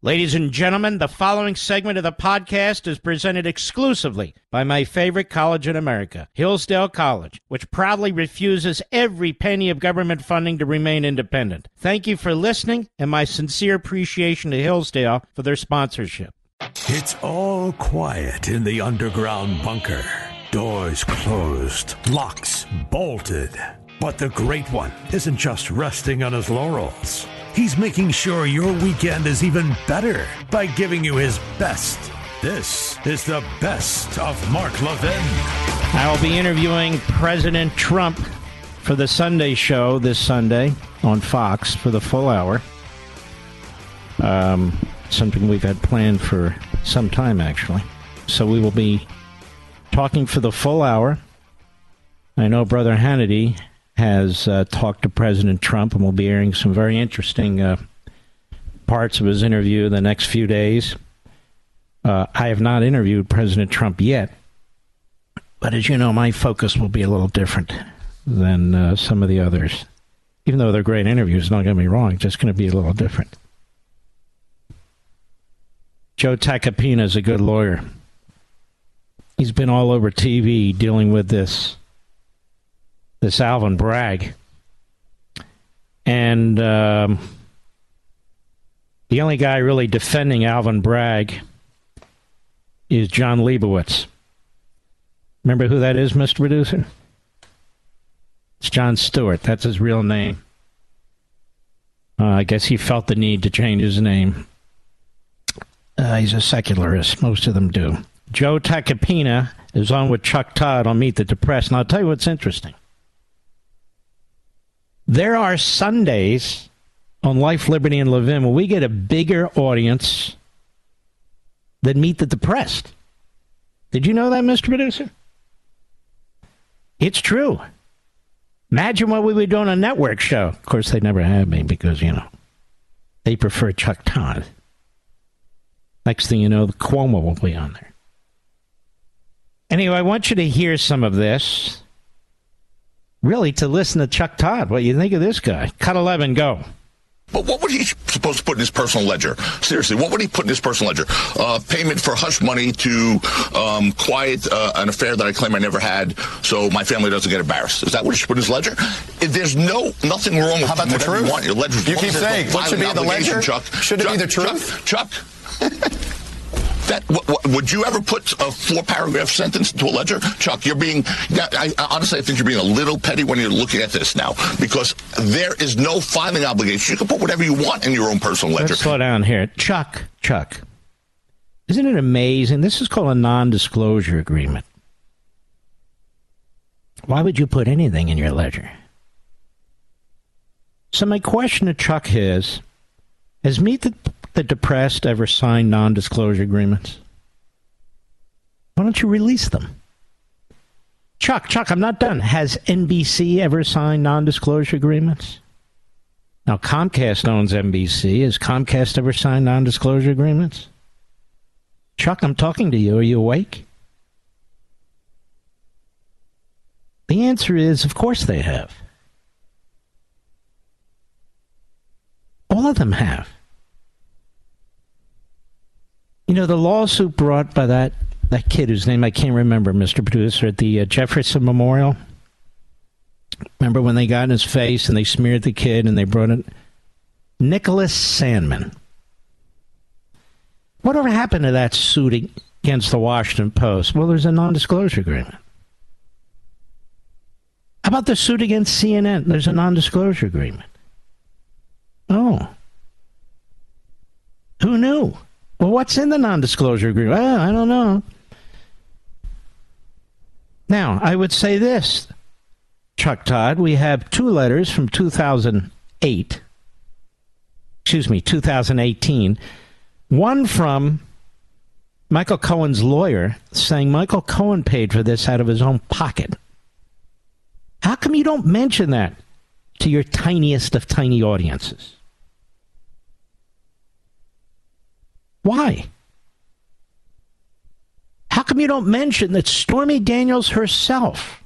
Ladies and gentlemen, the following segment of the podcast is presented exclusively by my favorite college in America, Hillsdale College, which proudly refuses every penny of government funding to remain independent. Thank you for listening and my sincere appreciation to Hillsdale for their sponsorship. It's all quiet in the underground bunker. Doors closed, locks bolted. But the Great One isn't just resting on his laurels. He's making sure your weekend is even better by giving you his best. This is the best of Mark Levin. I'll be interviewing President Trump for the Sunday show this Sunday on Fox for the full hour. Um, something we've had planned for some time, actually. So we will be talking for the full hour. I know Brother Hannity has uh, talked to President Trump and will be airing some very interesting uh, parts of his interview in the next few days. Uh, I have not interviewed President Trump yet, but as you know, my focus will be a little different than uh, some of the others. Even though they're great interviews, don't get me wrong, it's just going to be a little different. Joe Tacopina is a good lawyer. He's been all over TV dealing with this this Alvin Bragg. And um, the only guy really defending Alvin Bragg is Jon Leibowitz. Remember who that is, Mr. Producer? It's Jon Stewart. That's his real name. Uh, I guess he felt the need to change his name. Uh, he's a secularist. Most of them do. Joe Tacopina is on with Chuck Todd on Meet the Depressed. And I'll tell you what's interesting. There are Sundays on Life, Liberty, and Levin where we get a bigger audience than Meet the Depressed. Did you know that, Mr. Producer? It's true. Imagine what we would do on a network show. Of course, they never have me because, you know, they prefer Chuck Todd. Next thing you know, the Cuomo will be on there. Anyway, I want you to hear some of this really to listen to Chuck Todd. What do you think of this guy? Cut 11, go. But what would he supposed to put in his personal ledger? Seriously, what would he put in his personal ledger? Uh, payment for hush money to um, quiet uh, an affair that I claim I never had, so my family doesn't get embarrassed. Is that what he should put in his ledger? If there's no nothing wrong with How about the truth? You, want, your ledger. You keep saying what should be in the ledger. Chuck. Should it Chuck, be the truth? Chuck. Chuck. That would you ever put a four paragraph sentence into a ledger, Chuck? You're being I, I, honestly, I think you're being a little petty when you're looking at this now because there is no filing obligation. You can put whatever you want in your own personal ledger. Let's slow down here, Chuck. Chuck, isn't it amazing? This is called a non-disclosure agreement. Why would you put anything in your ledger? So my question to Chuck is: Has Meet the the depressed ever sign non disclosure agreements? Why don't you release them? Chuck, Chuck, I'm not done. Has NBC ever signed non disclosure agreements? Now, Comcast owns NBC. Has Comcast ever signed non disclosure agreements? Chuck, I'm talking to you. Are you awake? The answer is, of course they have. All of them have. You know, the lawsuit brought by that, that kid whose name I can't remember, Mr. Producer, at the uh, Jefferson Memorial. Remember when they got in his face and they smeared the kid and they brought it? Nicholas Sandmann. Whatever happened to that suit against the Washington Post? Well, there's a non disclosure agreement. How about the suit against CNN? There's a non disclosure agreement. Oh. Who knew? Well, what's in the non disclosure agreement? Well, I don't know. Now, I would say this, Chuck Todd. We have two letters from 2008, excuse me, 2018. One from Michael Cohen's lawyer saying Michael Cohen paid for this out of his own pocket. How come you don't mention that to your tiniest of tiny audiences? Why? How come you don't mention that Stormy Daniels herself,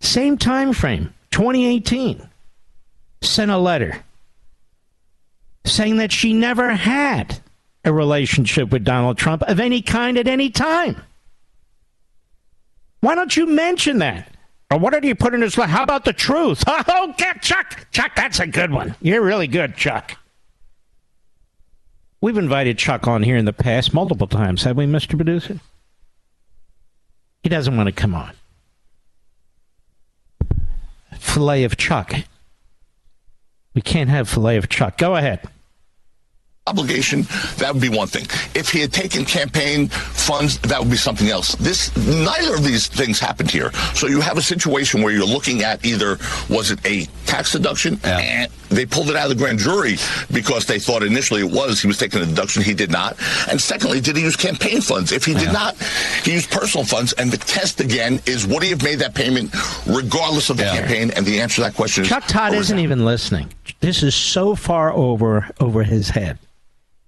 same time frame, 2018, sent a letter saying that she never had a relationship with Donald Trump of any kind at any time. Why don't you mention that? Or what did you put in his How about the truth? Oh, get Chuck. Chuck, that's a good one. You're really good, Chuck. We've invited Chuck on here in the past multiple times, have we, Mr. Producer? He doesn't want to come on. Filet of Chuck. We can't have filet of Chuck. Go ahead obligation, that would be one thing. If he had taken campaign funds, that would be something else. This neither of these things happened here. So you have a situation where you're looking at either was it a tax deduction yeah. and they pulled it out of the grand jury because they thought initially it was he was taking a deduction, he did not. And secondly, did he use campaign funds? If he yeah. did not, he used personal funds. And the test again is would he have made that payment regardless of the yeah. campaign? And the answer to that question Chuck is Chuck Todd isn't even listening. This is so far over over his head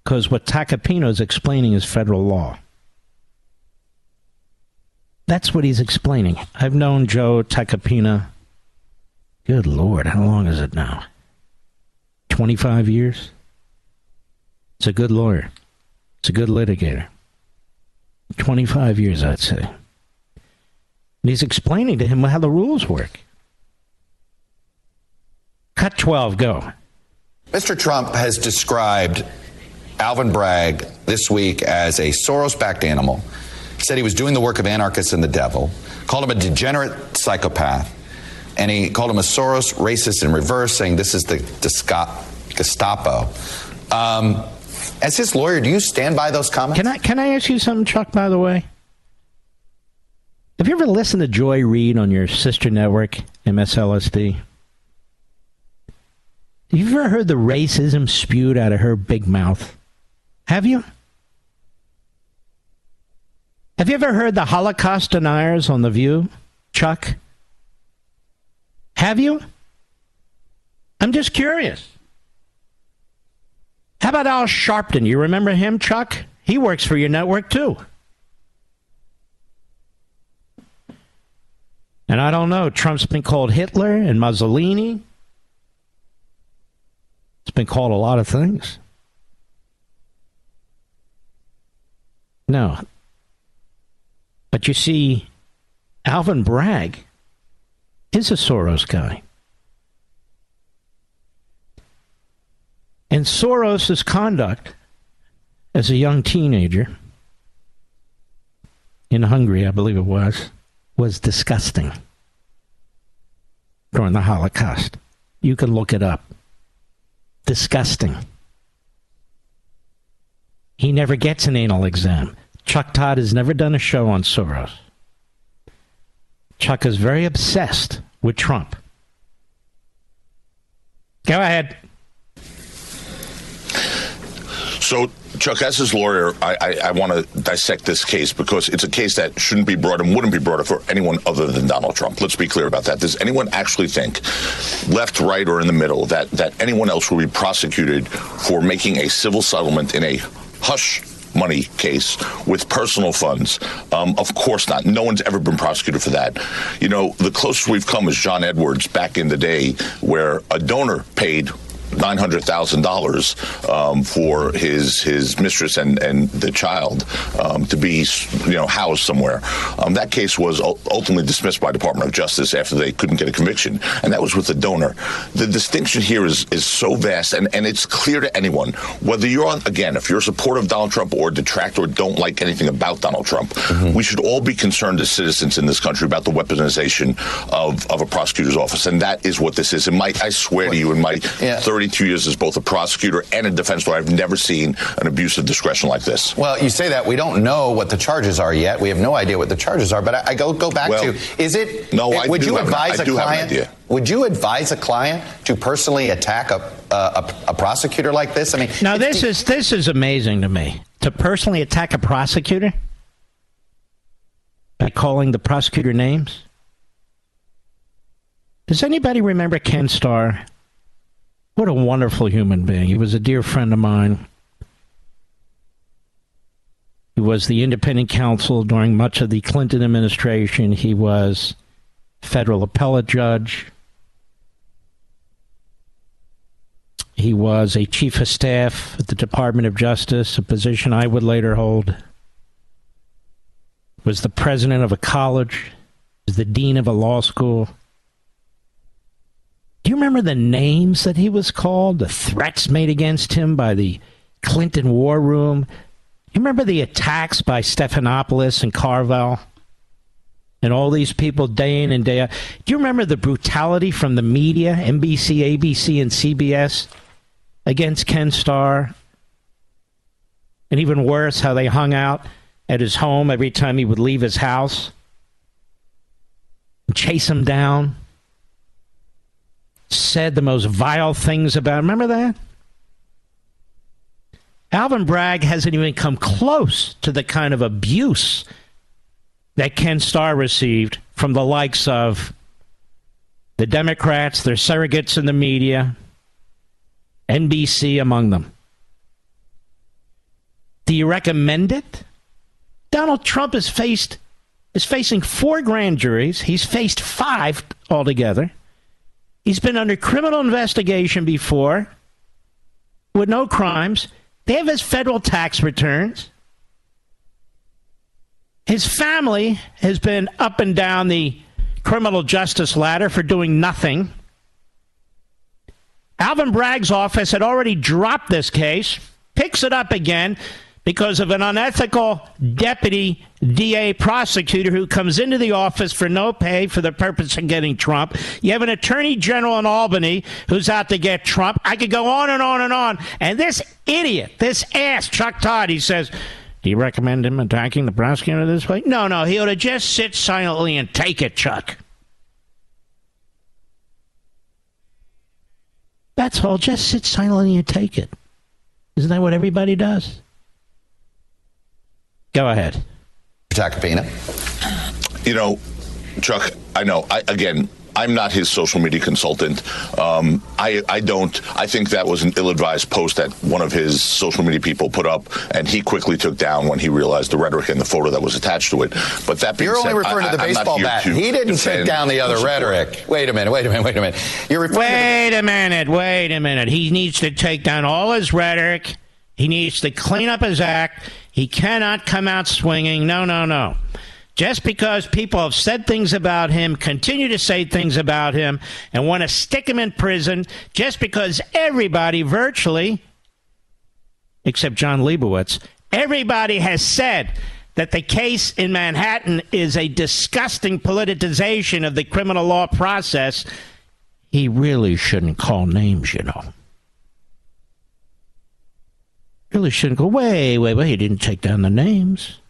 because what Tacopina is explaining is federal law. That's what he's explaining. I've known Joe Tacopina. Good Lord, how long is it now? 25 years? It's a good lawyer. It's a good litigator. 25 years, I'd say. And he's explaining to him how the rules work. Cut 12, go. Mr. Trump has described Alvin Bragg this week as a Soros backed animal, said he was doing the work of anarchists and the devil, called him a degenerate psychopath, and he called him a Soros racist in reverse, saying this is the Gestapo. Um, as his lawyer, do you stand by those comments? Can I can I ask you something, Chuck? By the way, have you ever listened to Joy Reid on your sister network, MSLSD? Have you ever heard the racism spewed out of her big mouth? Have you? Have you ever heard the Holocaust deniers on The View, Chuck? Have you? I'm just curious. How about Al Sharpton? You remember him, Chuck? He works for your network too. And I don't know, Trump's been called Hitler and Mussolini. It's been called a lot of things. No. But you see, Alvin Bragg is a Soros guy. And Soros' conduct as a young teenager in Hungary, I believe it was, was disgusting during the Holocaust. You can look it up. Disgusting. He never gets an anal exam. Chuck Todd has never done a show on Soros. Chuck is very obsessed with Trump. Go ahead. So, Chuck, as his lawyer, I, I, I want to dissect this case because it's a case that shouldn't be brought and wouldn't be brought up for anyone other than Donald Trump. Let's be clear about that. Does anyone actually think, left, right, or in the middle, that, that anyone else will be prosecuted for making a civil settlement in a hush money case with personal funds. Um, of course not. No one's ever been prosecuted for that. You know, the closest we've come is John Edwards back in the day, where a donor paid nine hundred thousand um, dollars for his his mistress and and the child um, to be you know housed somewhere. Um, that case was ultimately dismissed by Department of Justice after they couldn't get a conviction, and that was with the donor. The distinction here is is so vast, and and it's clear to anyone whether you're on again if you're a supporter of Donald Trump or detract or don't like anything about Donald Trump. Mm-hmm. We should all be concerned as citizens in this country about the weaponization of of a prosecutor's office, and that is what this is. And Mike, I swear to you, in my yeah. 32 years as both a prosecutor and a defense lawyer, I've never seen an abuse of discretion like this. Well, you say that we don't know what the charges are yet. We have no idea what the charges are. But I, I go go back well, to is it? No, I would you advise an, a client? Would you advise a client to personally attack a, a, a prosecutor like this? I mean, now this is this is amazing to me. To personally attack a prosecutor by calling the prosecutor names. Does anybody remember Ken Starr? What a wonderful human being. He was a dear friend of mine. He was the independent counsel during much of the Clinton administration. He was federal appellate judge. He was a chief of staff at the Department of Justice, a position I would later hold. Was the president of a college, was the dean of a law school. You remember the names that he was called? The threats made against him by the Clinton War Room? You remember the attacks by Stephanopoulos and Carville? and all these people day in and day out. Do you remember the brutality from the media, NBC, ABC, and CBS against Ken Starr? And even worse, how they hung out at his home every time he would leave his house, chase him down, said the most vile things about. Remember that? Alvin Bragg hasn't even come close to the kind of abuse that Ken Starr received from the likes of the Democrats, their surrogates in the media, NBC among them. Do you recommend it? Donald Trump is faced is facing four grand juries. He's faced five altogether. He's been under criminal investigation before with no crimes. They have his federal tax returns. His family has been up and down the criminal justice ladder for doing nothing. Alvin Bragg's office had already dropped this case, picks it up again because of an unethical deputy DA prosecutor who comes into the office for no pay for the purpose of getting Trump. You have an attorney general in Albany who's out to get Trump. I could go on and on and on. And this idiot, this ass, Chuck Todd, he says, do you recommend him attacking the prosecutor this way? No, no. He ought to just sit silently and take it, Chuck. That's all. Just sit silently and take it. Isn't that what everybody does? Go ahead. Tacopina. You know, Chuck, I know. I, again, I'm not his social media consultant. Um, I, I don't. I think that was an ill-advised post that one of his social media people put up, and he quickly took down when he realized the rhetoric and the photo that was attached to it. But that you're said, only referring I, to the baseball bat. He didn't take down the other rhetoric. Wait a minute. Wait a minute. Wait a minute. You're referring. Wait a minute. Wait a minute. He needs to take down all his rhetoric. He needs to clean up his act. He cannot come out swinging. No, no, no. Just because people have said things about him, continue to say things about him, and want to stick him in prison, just because everybody, virtually, except Jon Leibowitz, everybody has said that the case in Manhattan is a disgusting politicization of the criminal law process, he really shouldn't call names, you know. Really shouldn't go, wait, wait, wait, he didn't take down the names.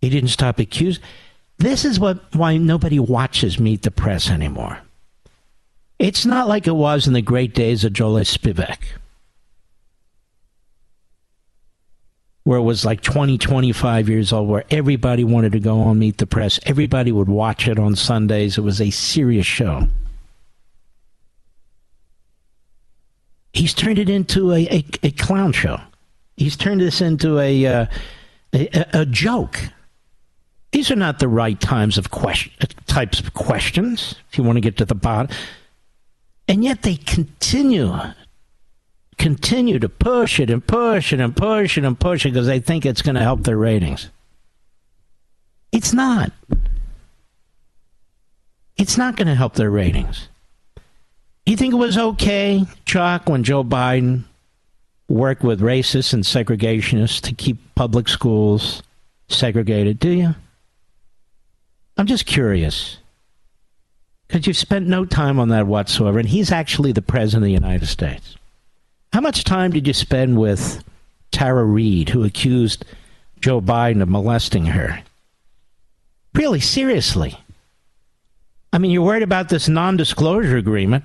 He didn't stop accusing. This is what why nobody watches Meet the Press anymore. It's not like it was in the great days of Joel Spivak, where it was like 20, 25 years old, where everybody wanted to go on Meet the Press. Everybody would watch it on Sundays. It was a serious show. He's turned it into a, a, a clown show. He's turned this into a, uh, a, a joke. These are not the right times of question, types of questions, if you want to get to the bottom. And yet they continue, continue to push it and push it and push it and push it because they think it's going to help their ratings. It's not. It's not going to help their ratings. You think it was okay, Chuck, when Joe Biden worked with racists and segregationists to keep public schools segregated? Do you? I'm just curious. Because you've spent no time on that whatsoever, and he's actually the President of the United States. How much time did you spend with Tara Reade, who accused Joe Biden of molesting her? Really, seriously. I mean, you're worried about this non disclosure agreement.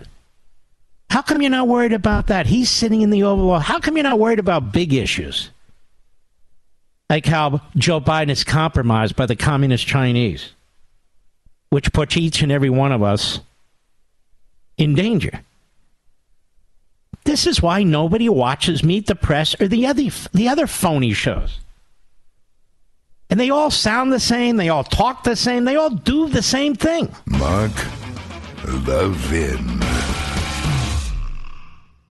How come you're not worried about that? He's sitting in the Oval. How come you're not worried about big issues? Like how Joe Biden is compromised by the communist Chinese which puts each and every one of us in danger. This is why nobody watches Meet the Press or the other the other phony shows. And they all sound the same, they all talk the same, they all do the same thing. Mark Levin.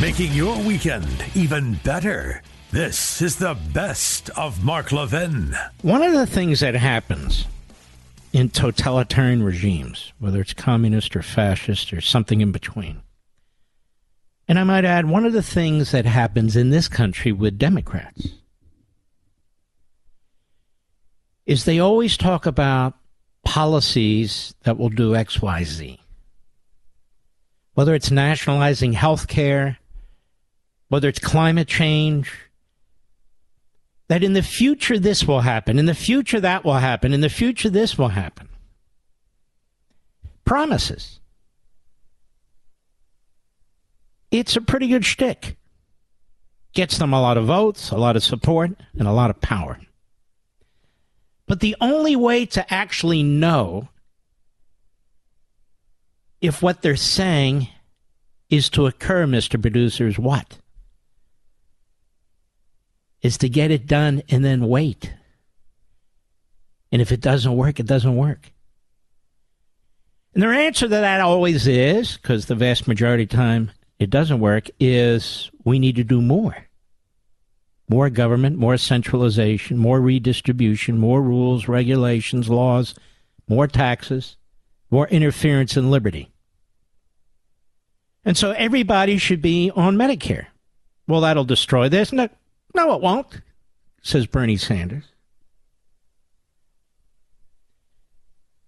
Making your weekend even better. This is the best of Mark Levin. One of the things that happens in totalitarian regimes, whether it's communist or fascist or something in between, and I might add, one of the things that happens in this country with Democrats is they always talk about policies that will do X, Y, Z. Whether it's nationalizing health care, whether it's climate change, that in the future this will happen, in the future that will happen, in the future this will happen. Promises. It's a pretty good shtick. Gets them a lot of votes, a lot of support, and a lot of power. But the only way to actually know if what they're saying is to occur, Mr. Producer, is what? Is to get it done and then wait. And if it doesn't work, it doesn't work. And their answer to that always is, because the vast majority of time it doesn't work, is we need to do more. More government, more centralization, more redistribution, more rules, regulations, laws, more taxes, more interference in liberty. And so everybody should be on Medicare. Well, that'll destroy this. No, no, it won't, says Bernie Sanders.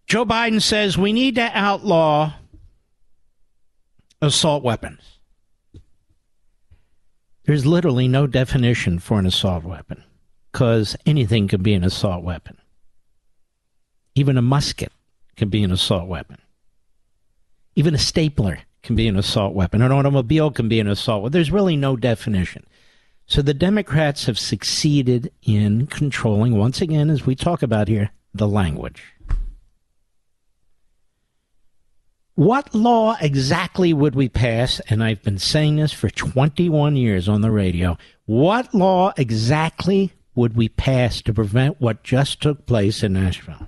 Joe Biden says we need to outlaw assault weapons. There's literally no definition for an assault weapon because anything can be an assault weapon. Even a musket can be an assault weapon. Even a stapler can be an assault weapon. An automobile can be an assault weapon. There's really no definition. So the Democrats have succeeded in controlling, once again, as we talk about here, the language. What law exactly would we pass? And I've been saying this for 21 years on the radio. What law exactly would we pass to prevent what just took place in Nashville?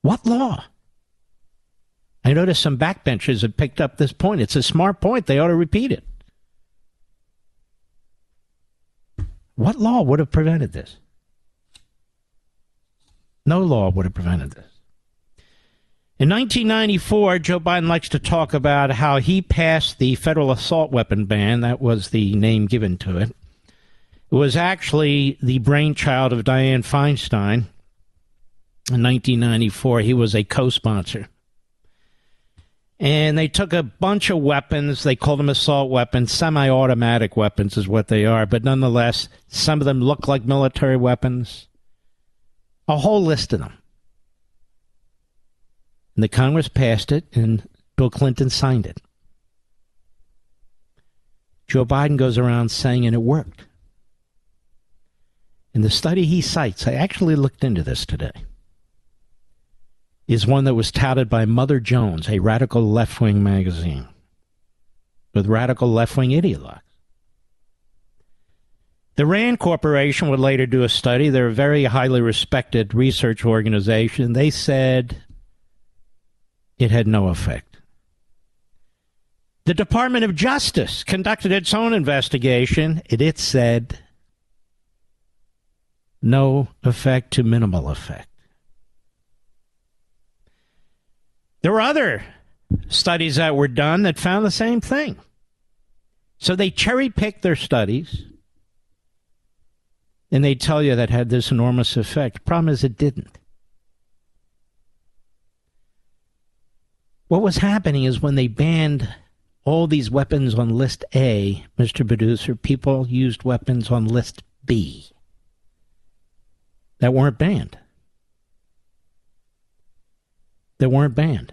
What law? I noticed some backbenchers have picked up this point. It's a smart point. They ought to repeat it. What law would have prevented this? No law would have prevented this. In 1994, Joe Biden likes to talk about how he passed the federal assault weapon ban. That was the name given to it. It was actually the brainchild of Dianne Feinstein. In 1994, he was a co sponsor and they took a bunch of weapons. They called them assault weapons. Semi automatic weapons is what they are, but nonetheless, some of them look like military weapons. A whole list of them. And the Congress passed it, and Bill Clinton signed it. Joe Biden goes around saying, and it worked. In the study he cites, I actually looked into this today is one that was touted by Mother Jones, a radical left wing magazine with radical left wing ideologues. The RAND Corporation would later do a study. They're a very highly respected research organization. They said it had no effect. The Department of Justice conducted its own investigation, and it said no effect to minimal effect. There were other studies that were done that found the same thing. So they cherry picked their studies and they tell you that had this enormous effect. Problem is, it didn't. What was happening is when they banned all these weapons on list A, Mr. Producer, people used weapons on list B that weren't banned. That weren't banned.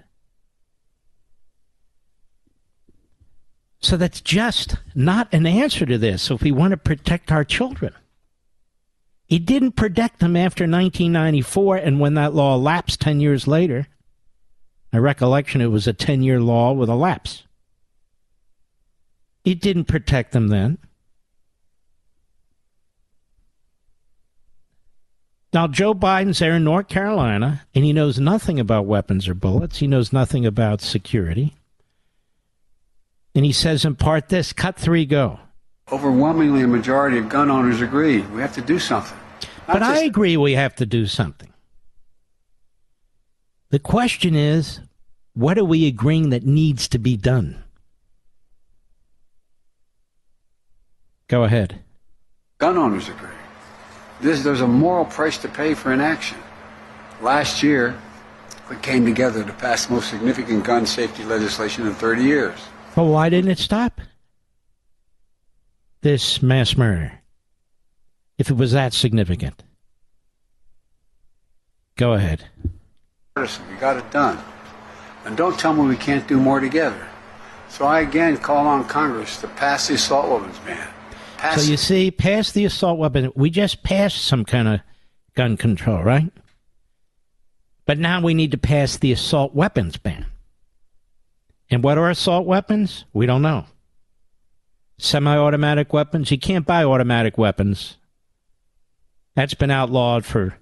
So that's just not an answer to this So if we want to protect our children. It didn't protect them after 1994, and when that law lapsed 10 years later, my recollection it was a 10 year law with a lapse. It didn't protect them then. Now, Joe Biden's there in North Carolina, and he knows nothing about weapons or bullets. He knows nothing about security. And he says, in part, this cut three, go. Overwhelmingly, a majority of gun owners agree we have to do something. Not but just- I agree we have to do something. The question is, what are we agreeing that needs to be done? Go ahead. Gun owners agree. This, there's a moral price to pay for inaction. Last year, we came together to pass the most significant gun safety legislation in 30 years. But why didn't it stop this mass murder? If it was that significant. Go ahead. We got it done. And don't tell me we can't do more together. So I again call on Congress to pass the assault weapons ban. Pass so you see, pass the assault weapon. We just passed some kind of gun control, right? But now we need to pass the assault weapons ban. And what are assault weapons? We don't know. Semi automatic weapons? You can't buy automatic weapons. That's been outlawed for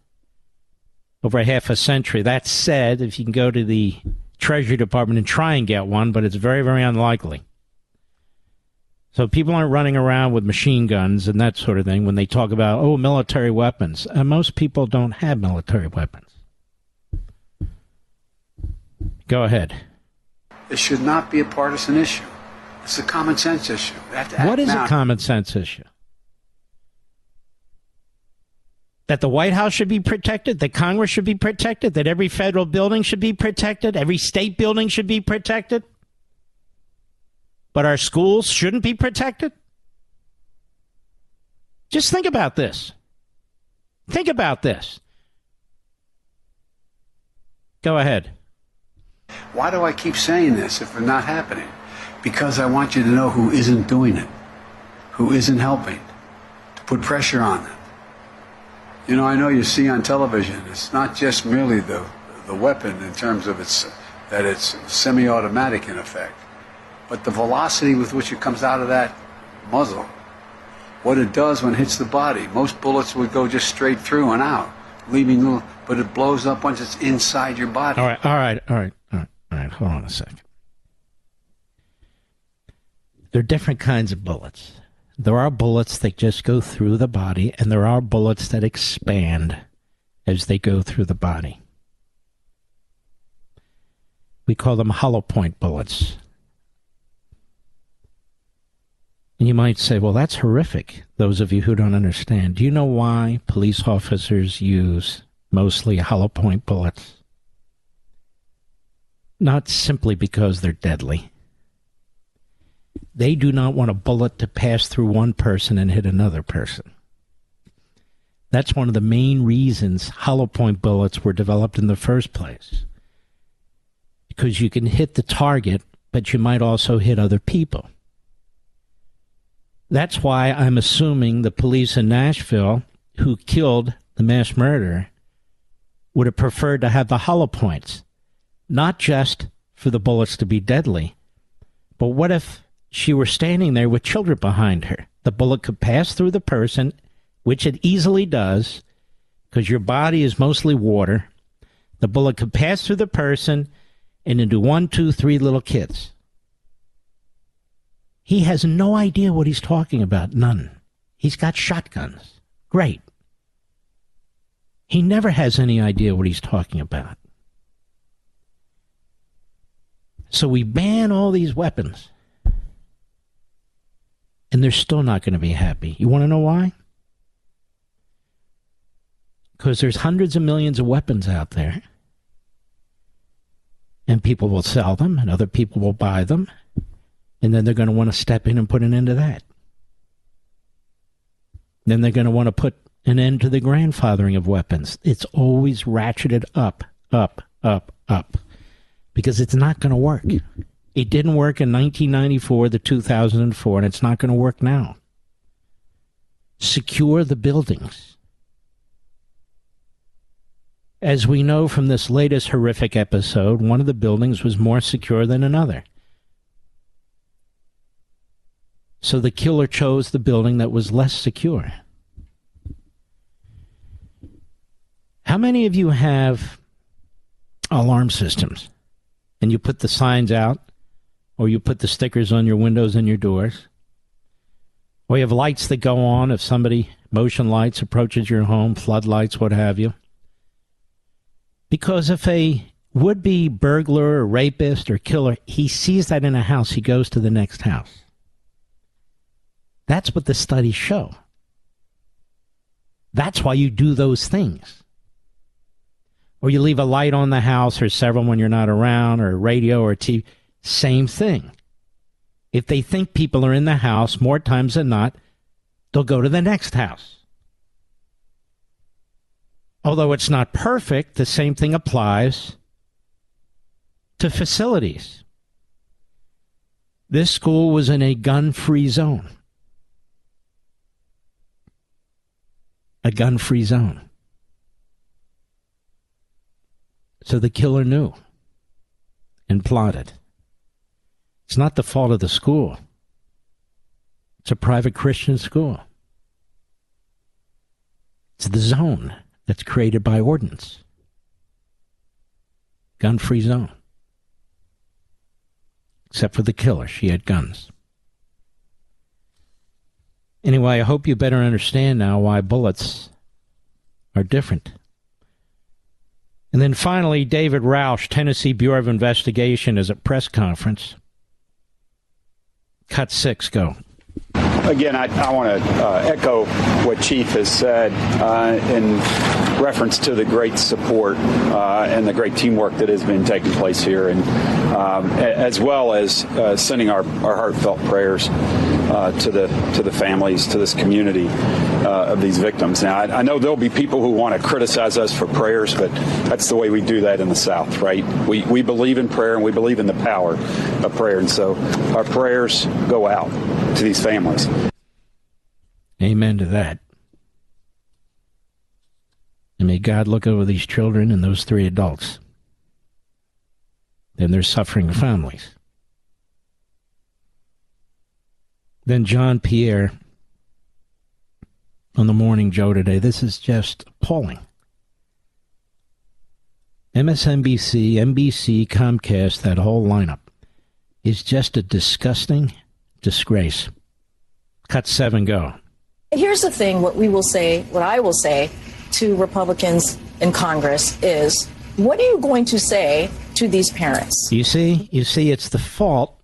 over half a century. That said, if you can go to the Treasury Department and try and get one, but it's very, very unlikely. So people aren't running around with machine guns and that sort of thing when they talk about, oh, military weapons. And most people don't have military weapons. Go ahead. It should not be a partisan issue. It's a common sense issue. What is now. a common sense issue? That the White House should be protected, that Congress should be protected, that every federal building should be protected, every state building should be protected? But our schools shouldn't be protected? Just think about this. Think about this. Go ahead. Why do I keep saying this if it's not happening? Because I want you to know who isn't doing it, who isn't helping, to put pressure on them. You know, I know you see on television, it's not just merely the, the weapon in terms of its, that it's semi automatic in effect but the velocity with which it comes out of that muzzle, what it does when it hits the body, most bullets would go just straight through and out, leaving little, but it blows up once it's inside your body. All right, all right, all right, all right, all right. Hold on a second. There are different kinds of bullets. There are bullets that just go through the body, and there are bullets that expand as they go through the body. We call them hollow point bullets. And you might say, well, that's horrific, those of you who don't understand. Do you know why police officers use mostly hollow point bullets? Not simply because they're deadly. They do not want a bullet to pass through one person and hit another person. That's one of the main reasons hollow point bullets were developed in the first place. Because you can hit the target, but you might also hit other people. That's why I'm assuming the police in Nashville who killed the mass murderer would have preferred to have the hollow points, not just for the bullets to be deadly, but what if she were standing there with children behind her? The bullet could pass through the person, which it easily does, because your body is mostly water. The bullet could pass through the person and into one, two, three little kids. He has no idea what he's talking about. None. He's got shotguns. Great. He never has any idea what he's talking about. So we ban all these weapons. And they're still not going to be happy. You want to know why? Because there's hundreds of millions of weapons out there. And people will sell them, and other people will buy them. And then they're going to want to step in and put an end to that. Then they're going to want to put an end to the grandfathering of weapons. It's always ratcheted up, up, up, up, because it's not going to work. It didn't work in 1994 to 2004, and it's not going to work now. Secure the buildings. As we know from this latest horrific episode, one of the buildings was more secure than another. So the killer chose the building that was less secure. How many of you have alarm systems and you put the signs out or you put the stickers on your windows and your doors? Or you have lights that go on if somebody, motion lights, approaches your home, floodlights, what have you? Because if a would be burglar or rapist or killer, he sees that in a house, he goes to the next house. That's what the studies show. That's why you do those things. Or you leave a light on the house or several when you're not around, or radio or TV. Same thing. If they think people are in the house, more times than not, they'll go to the next house. Although it's not perfect, the same thing applies to facilities. This school was in a gun free zone. A gun free zone. So the killer knew and plotted. It's not the fault of the school. It's a private Christian school. It's the zone that's created by ordinance. Gun free zone. Except for the killer. She had guns. Anyway, I hope you better understand now why bullets are different. And then finally, David Rausch, Tennessee Bureau of Investigation, is at press conference. Cut six, go again, I, I want to uh, echo what Chief has said uh, in reference to the great support uh, and the great teamwork that has been taking place here, and um, as well as uh, sending our, our, heartfelt prayers uh, to the to the families, to this community uh, of these victims. Now, I, I know there'll be people who want to criticize us for prayers, but that's the way we do that in the South, right? We we believe in prayer and we believe in the power of prayer, and so our prayers go out to these families. Amen to that. And may God look over these children and those three adults and their suffering families. Then Jean Pierre on the morning Joe today. This is just appalling. MSNBC, NBC, Comcast, that whole lineup is just a disgusting disgrace. Cut seven, go. Here's the thing what we will say, what I will say to Republicans in Congress is what are you going to say to these parents? You see, you see, it's the fault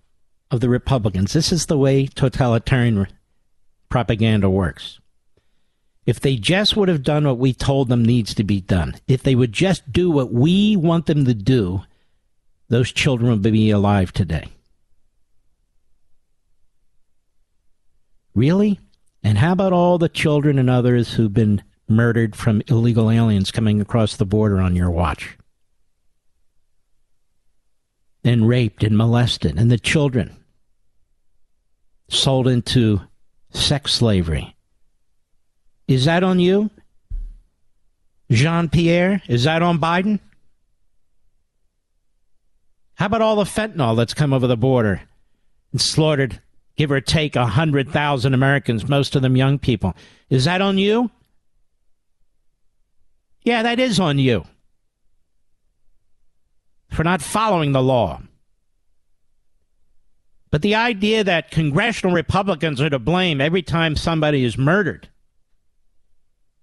of the Republicans. This is the way totalitarian propaganda works. If they just would have done what we told them needs to be done, if they would just do what we want them to do, those children would be alive today. Really? And how about all the children and others who've been murdered from illegal aliens coming across the border on your watch? And raped and molested, and the children sold into sex slavery. Is that on you? Jean Pierre? Is that on Biden? How about all the fentanyl that's come over the border and slaughtered give or take 100,000 Americans, most of them young people. Is that on you? Yeah, that is on you for not following the law. But the idea that congressional Republicans are to blame every time somebody is murdered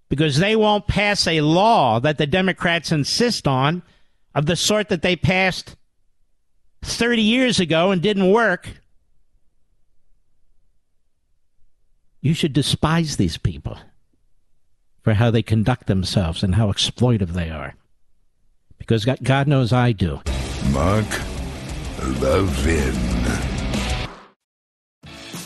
because they won't pass a law that the Democrats insist on of the sort that they passed 30 years ago and didn't work, you should despise these people for how they conduct themselves and how exploitive they are. Because God knows I do. Mark Levin.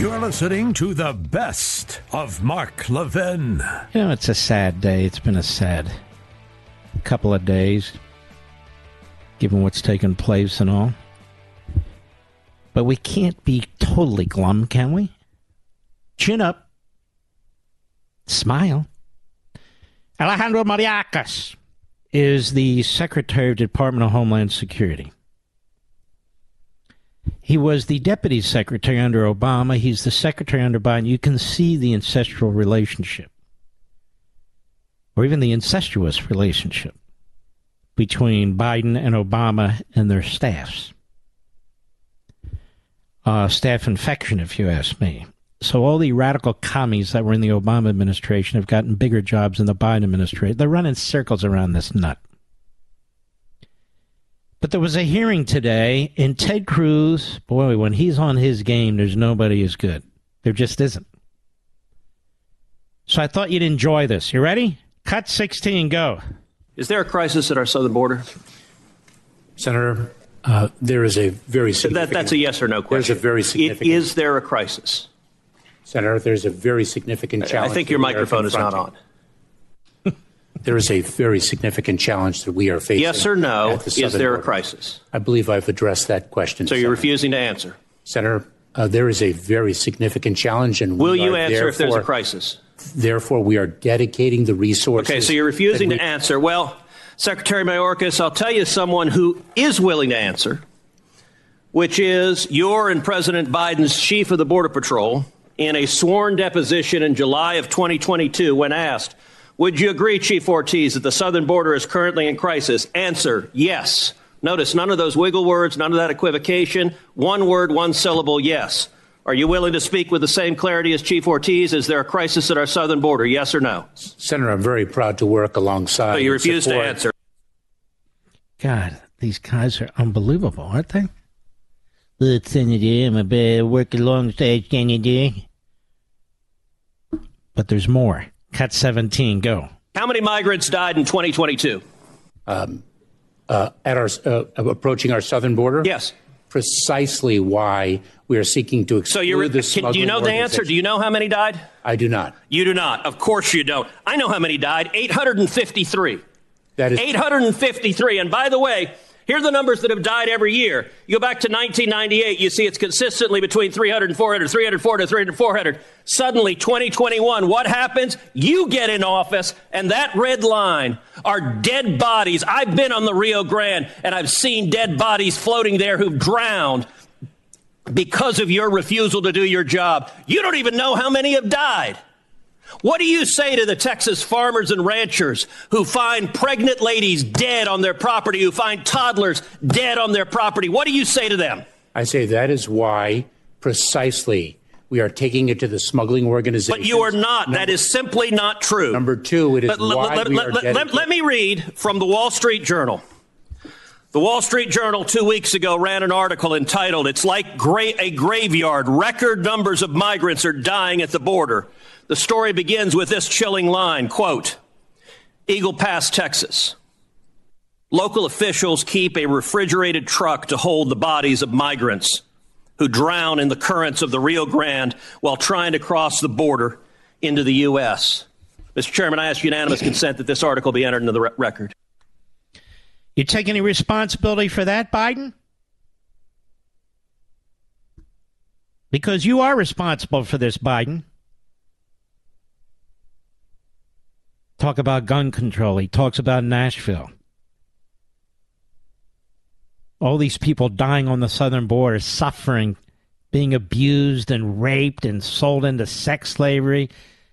You're listening to the best of Mark Levin. You know, it's a sad day. It's been a sad couple of days, given what's taken place and all. But we can't be totally glum, can we? Chin up. Smile. Alejandro Mayorkas is the Secretary of Department of Homeland Security. He was the deputy secretary under Obama. He's the secretary under Biden. You can see the ancestral relationship, or even the incestuous relationship between Biden and Obama and their staffs. Uh, staff infection, if you ask me. So all the radical commies that were in the Obama administration have gotten bigger jobs in the Biden administration. They're running circles around this nut. But there was a hearing today, and Ted Cruz, boy, when he's on his game, there's nobody as good. There just isn't. So I thought you'd enjoy this. You ready? Cut 16, go. Is there a crisis at our southern border? Senator, uh, there is a very significant. That, that's a yes or no question. There's a very significant. Is there a crisis? Senator, there's a very significant challenge. I think your microphone is not on. There is a very significant challenge that we are facing. Yes or no? the Is there a border. crisis? I believe I've addressed that question. So you're refusing to answer. Senator, uh, there is a very significant challenge, and Will we you answer if there's a crisis? Therefore, we are dedicating the resources. Okay, so you're refusing that to answer. Well, Secretary Mayorkas, I'll tell you someone who is willing to answer, which is your and President Biden's chief of the Border Patrol in a sworn deposition in July of 2022 when asked, Would you agree, Chief Ortiz, that the southern border is currently in crisis? Answer, yes. Notice none of those wiggle words, none of that equivocation. One word, one syllable, yes. Are you willing to speak with the same clarity as Chief Ortiz? Is there a crisis at our southern border? Yes or no? Senator, I'm very proud to work alongside. So you and refuse to answer. God, these guys are unbelievable, aren't they? Look, Senator, I'm a bit work alongside Senator. But there's more. Cut 17, go. How many migrants died in 2022? Um, uh, at our uh, approaching our southern border. Yes. Precisely why we are seeking to So exclude you're, the can, do you know the answer? Do you know how many died? I do not. You do not. Of course you don't. I know how many died 853. That is 853. And by the way, here are the numbers that have died every year. You go back to 1998, you see it's consistently between 300 and 400, 300, 400, 300, 400. Suddenly, 2021, what happens? You get in office, and that red line are dead bodies. I've been on the Rio Grande, and I've seen dead bodies floating there who've drowned because of your refusal to do your job. You don't even know how many have died. What do you say to the Texas farmers and ranchers who find pregnant ladies dead on their property, who find toddlers dead on their property? What do you say to them? I say that is why precisely we are taking it to the smuggling organizations. But you are not. that is simply not true. Number two, it is But why let- we let- are let- let- dedicated- let me read from the Wall Street Journal. The Wall Street Journal two weeks ago ran an article entitled, It's Like gra- a Graveyard. Record numbers of migrants are dying at the border. The story begins with this chilling line quote, Eagle Pass, Texas. Local officials keep a refrigerated truck to hold the bodies of migrants who drown in the currents of the Rio Grande while trying to cross the border into the U.S. Mr. Chairman, I ask unanimous consent that this article be entered into the re- record. You take any responsibility for that, Biden? Because you are responsible for this, Biden. Talk about gun control. He talks about Nashville. all these people dying on the southern border, suffering, being abused and raped and sold into sex slavery,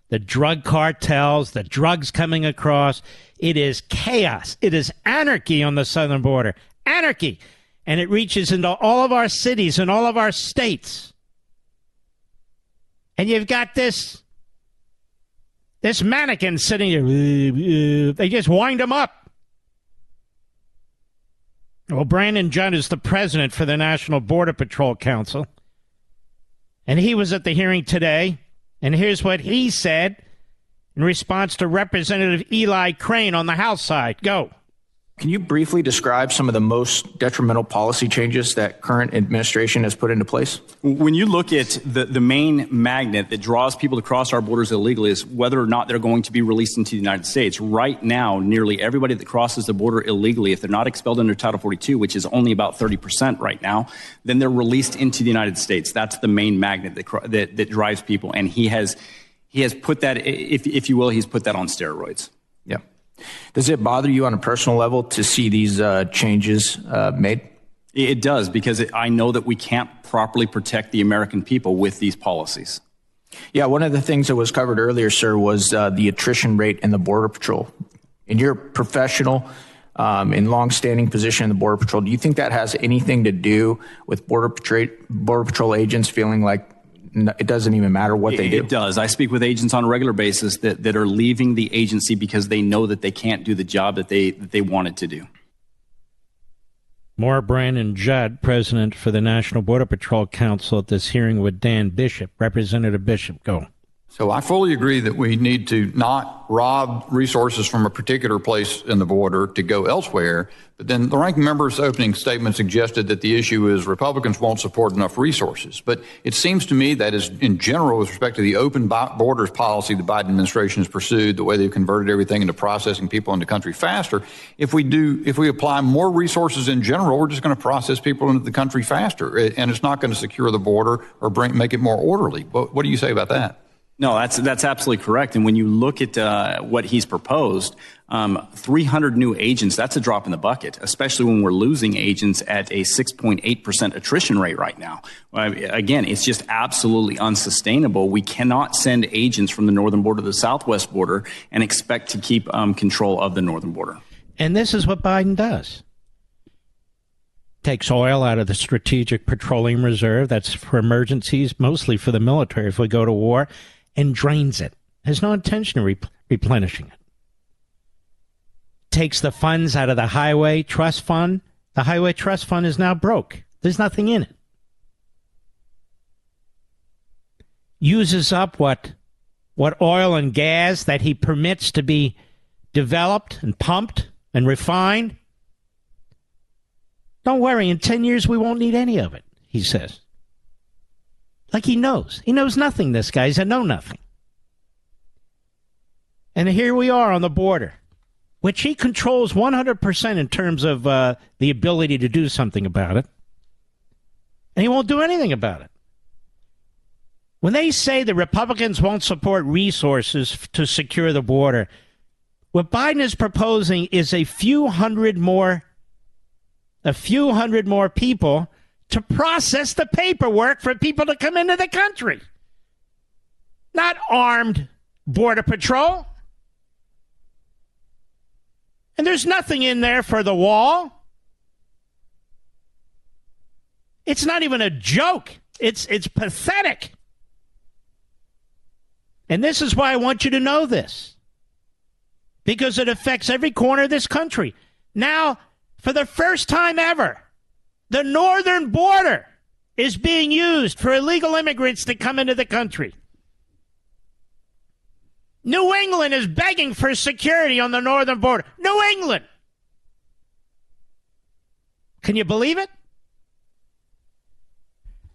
the drug cartels, the drugs coming across. It is chaos. It is anarchy on the southern border. Anarchy. And it reaches into all of our cities and all of our states. And you've got this this mannequin sitting here. They just wind him up. Well, Brandon Judd is the president for the National Border Patrol Council. And he was at the hearing today. And here's what he said in response to Representative Eli Crane on the House side. Go. Can you briefly describe some of the most detrimental policy changes that current administration has put into place? When you look at the, the main magnet that draws people to cross our borders illegally is whether or not they're going to be released into the United States. Right now, nearly everybody that crosses the border illegally, if they're not expelled under Title 42, which is only about 30% right now, then they're released into the United States. That's the main magnet that, that, that drives people. And he has, he has put that, if, if you will, he's put that on steroids. Does it bother you on a personal level to see these uh, changes uh, made? It does because it, I know that we can't properly protect the American people with these policies. Yeah, one of the things that was covered earlier, sir, was uh, the attrition rate in the Border Patrol. In your professional um, and longstanding position in the Border Patrol, do you think that has anything to do with Border Patrol, Border Patrol agents feeling like it doesn't even matter what they do. It does. I speak with agents on a regular basis that, that are leaving the agency because they know that they can't do the job that they that they wanted to do. More Brandon Judd, president for the National Border Patrol Council, at this hearing with Dan Bishop. Representative Bishop, go. So I fully agree that we need to not rob resources from a particular place in the border to go elsewhere. But then the ranking member's opening statement suggested that the issue is Republicans won't support enough resources. But it seems to me that is in general with respect to the open borders policy the Biden administration has pursued, the way they've converted everything into processing people into the country faster. If we do, if we apply more resources in general, we're just going to process people into the country faster, and it's not going to secure the border or bring make it more orderly. What, what do you say about that? No, that's that's absolutely correct. And when you look at uh, what he's proposed, um, 300 new agents, that's a drop in the bucket, especially when we're losing agents at a 6.8% attrition rate right now. Again, it's just absolutely unsustainable. We cannot send agents from the northern border to the southwest border and expect to keep um, control of the northern border. And this is what Biden does takes oil out of the strategic petroleum reserve that's for emergencies mostly for the military if we go to war and drains it. Has no intention of re- replenishing it. Takes the funds out of the highway trust fund. The highway trust fund is now broke. There's nothing in it. Uses up what what oil and gas that he permits to be developed and pumped and refined. Don't worry, in 10 years we won't need any of it, he says. Like he knows. He knows nothing, this guy. He's a know nothing. And here we are on the border, which he controls 100% in terms of uh, the ability to do something about it. And he won't do anything about it. When they say the Republicans won't support resources to secure the border, what Biden is proposing is a few hundred more, a few hundred more people to process the paperwork for people to come into the country. Not armed Border Patrol. And there's nothing in there for the wall. It's not even a joke. It's it's pathetic. And this is why I want you to know this. Because it affects every corner of this country. Now, for the first time ever, the northern border is being used for illegal immigrants to come into the country. New England is begging for security on the northern border. New England! Can you believe it?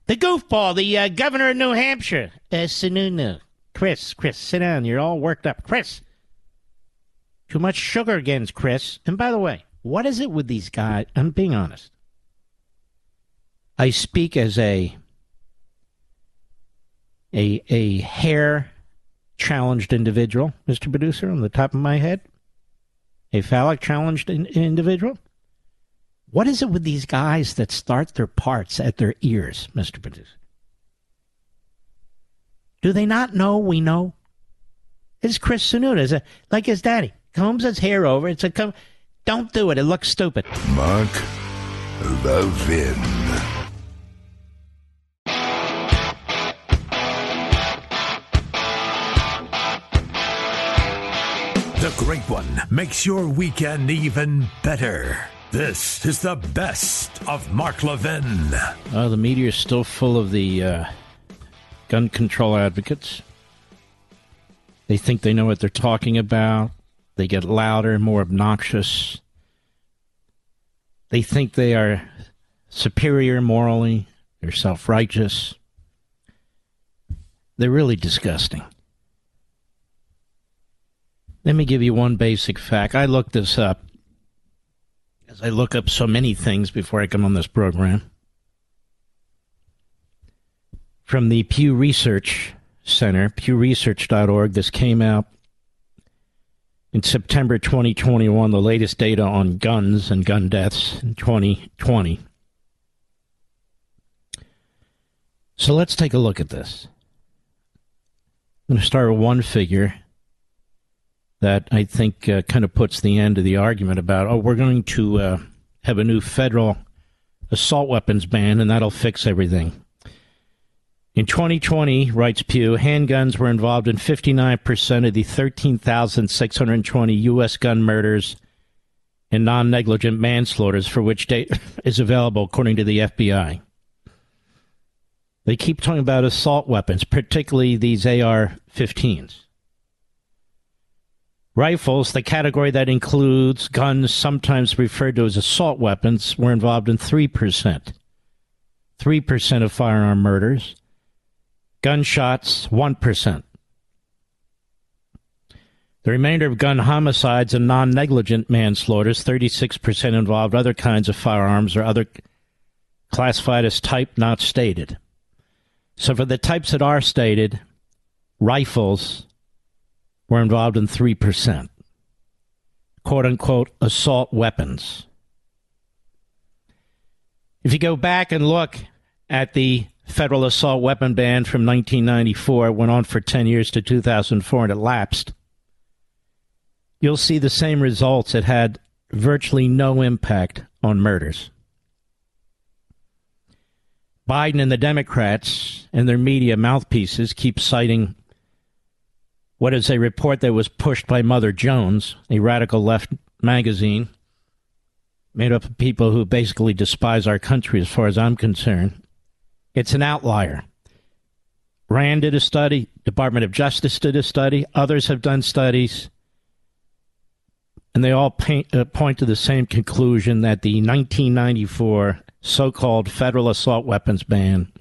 The goofball, the uh, governor of New Hampshire, uh, Sununu. Chris, Chris, sit down. You're all worked up. Chris. Too much sugar again, Chris. And by the way, what is it with these guys? I'm being honest. I speak as a a a hair challenged individual, Mr. Producer, on the top of my head. A phallic challenged in, individual. What is it with these guys that start their parts at their ears, Mr. Producer? Do they not know we know? It's Chris Sununu, a, like his daddy. Combs his hair over. It's a come. don't do it. It looks stupid. Mark Levin. The Great One makes your weekend even better. This is the best of Mark Levin. Uh, the media is still full of the uh, gun control advocates. They think they know what they're talking about. They get louder, and more obnoxious. They think they are superior morally. They're self righteous. They're really disgusting. Let me give you one basic fact. I looked this up, as I look up so many things before I come on this program. From the Pew Research Center, pewresearch.org, this came out in September 2021, the latest data on guns and gun deaths in 2020. So let's take a look at this. I'm going to start with one figure that I think uh, kind of puts the end to the argument about, oh, we're going to uh, have a new federal assault weapons ban and that'll fix everything. In 2020, writes Pew, handguns were involved in 59% of the 13,620 U.S. gun murders and non negligent manslaughters for which data is available, according to the FBI. They keep talking about assault weapons, particularly these AR 15s. Rifles, the category that includes guns sometimes referred to as assault weapons, were involved in 3%. 3% of firearm murders. Gunshots, 1%. The remainder of gun homicides and non negligent manslaughters, 36% involved other kinds of firearms or other classified as type not stated. So for the types that are stated, rifles, were involved in 3%. Quote unquote assault weapons. If you go back and look at the federal assault weapon ban from 1994, it went on for 10 years to 2004 and it lapsed. You'll see the same results. It had virtually no impact on murders. Biden and the Democrats and their media mouthpieces keep citing what is a report that was pushed by Mother Jones, a radical left magazine made up of people who basically despise our country as far as I'm concerned. It's an outlier. Rand did a study, Department of Justice did a study, others have done studies, and they all paint, uh, point to the same conclusion that the 1994 so called federal assault weapons ban